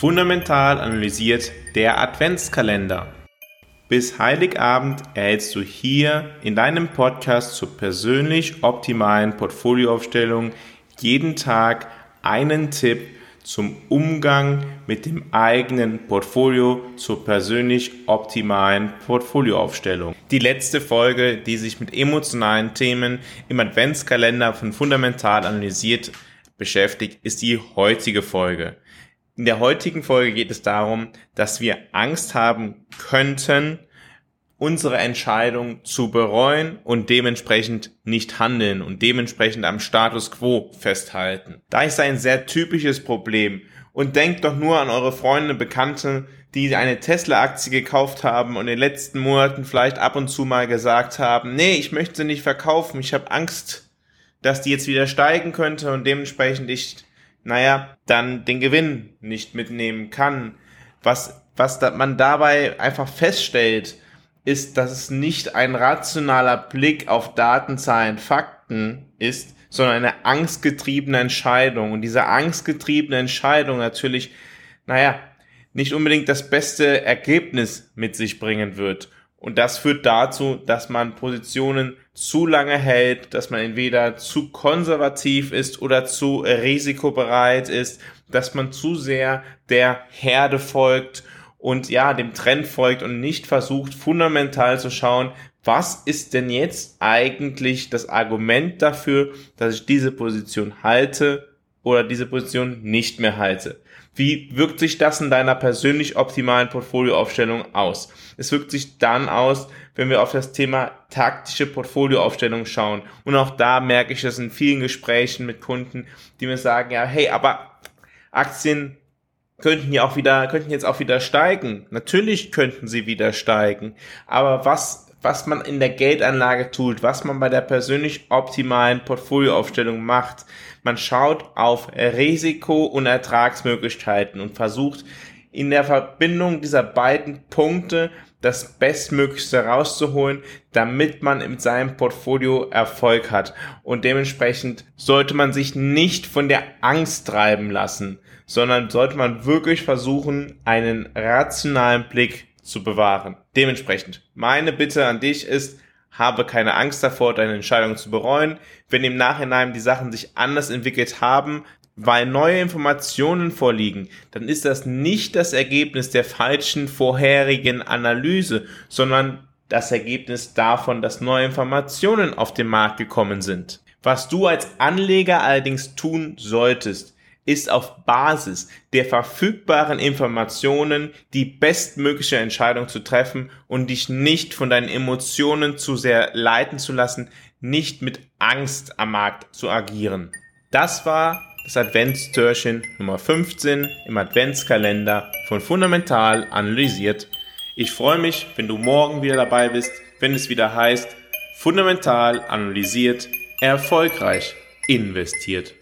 Fundamental analysiert der Adventskalender. Bis Heiligabend erhältst du hier in deinem Podcast zur persönlich optimalen Portfolioaufstellung jeden Tag einen Tipp zum Umgang mit dem eigenen Portfolio zur persönlich optimalen Portfolioaufstellung. Die letzte Folge, die sich mit emotionalen Themen im Adventskalender von Fundamental analysiert beschäftigt, ist die heutige Folge. In der heutigen Folge geht es darum, dass wir Angst haben könnten, unsere Entscheidung zu bereuen und dementsprechend nicht handeln und dementsprechend am Status quo festhalten. Da ist ein sehr typisches Problem. Und denkt doch nur an eure Freunde, Bekannte, die eine Tesla-Aktie gekauft haben und in den letzten Monaten vielleicht ab und zu mal gesagt haben, nee, ich möchte sie nicht verkaufen, ich habe Angst, dass die jetzt wieder steigen könnte und dementsprechend ich naja, dann den Gewinn nicht mitnehmen kann. Was, was da, man dabei einfach feststellt, ist, dass es nicht ein rationaler Blick auf Daten, Zahlen, Fakten ist, sondern eine angstgetriebene Entscheidung. Und diese angstgetriebene Entscheidung natürlich, naja, nicht unbedingt das beste Ergebnis mit sich bringen wird. Und das führt dazu, dass man Positionen zu lange hält, dass man entweder zu konservativ ist oder zu risikobereit ist, dass man zu sehr der Herde folgt und ja, dem Trend folgt und nicht versucht, fundamental zu schauen, was ist denn jetzt eigentlich das Argument dafür, dass ich diese Position halte oder diese Position nicht mehr halte. Wie wirkt sich das in deiner persönlich optimalen Portfolioaufstellung aus? Es wirkt sich dann aus, wenn wir auf das Thema taktische Portfolioaufstellung schauen. Und auch da merke ich das in vielen Gesprächen mit Kunden, die mir sagen, ja, hey, aber Aktien könnten ja auch wieder, könnten jetzt auch wieder steigen. Natürlich könnten sie wieder steigen. Aber was was man in der Geldanlage tut, was man bei der persönlich optimalen Portfolioaufstellung macht. Man schaut auf Risiko- und Ertragsmöglichkeiten und versucht in der Verbindung dieser beiden Punkte das Bestmöglichste rauszuholen, damit man in seinem Portfolio Erfolg hat. Und dementsprechend sollte man sich nicht von der Angst treiben lassen, sondern sollte man wirklich versuchen, einen rationalen Blick zu bewahren. Dementsprechend, meine Bitte an dich ist, habe keine Angst davor, deine Entscheidung zu bereuen. Wenn im Nachhinein die Sachen sich anders entwickelt haben, weil neue Informationen vorliegen, dann ist das nicht das Ergebnis der falschen vorherigen Analyse, sondern das Ergebnis davon, dass neue Informationen auf den Markt gekommen sind. Was du als Anleger allerdings tun solltest, ist auf Basis der verfügbaren Informationen die bestmögliche Entscheidung zu treffen und dich nicht von deinen Emotionen zu sehr leiten zu lassen, nicht mit Angst am Markt zu agieren. Das war das Adventstürchen Nummer 15 im Adventskalender von Fundamental analysiert. Ich freue mich, wenn du morgen wieder dabei bist, wenn es wieder heißt, Fundamental analysiert, erfolgreich investiert.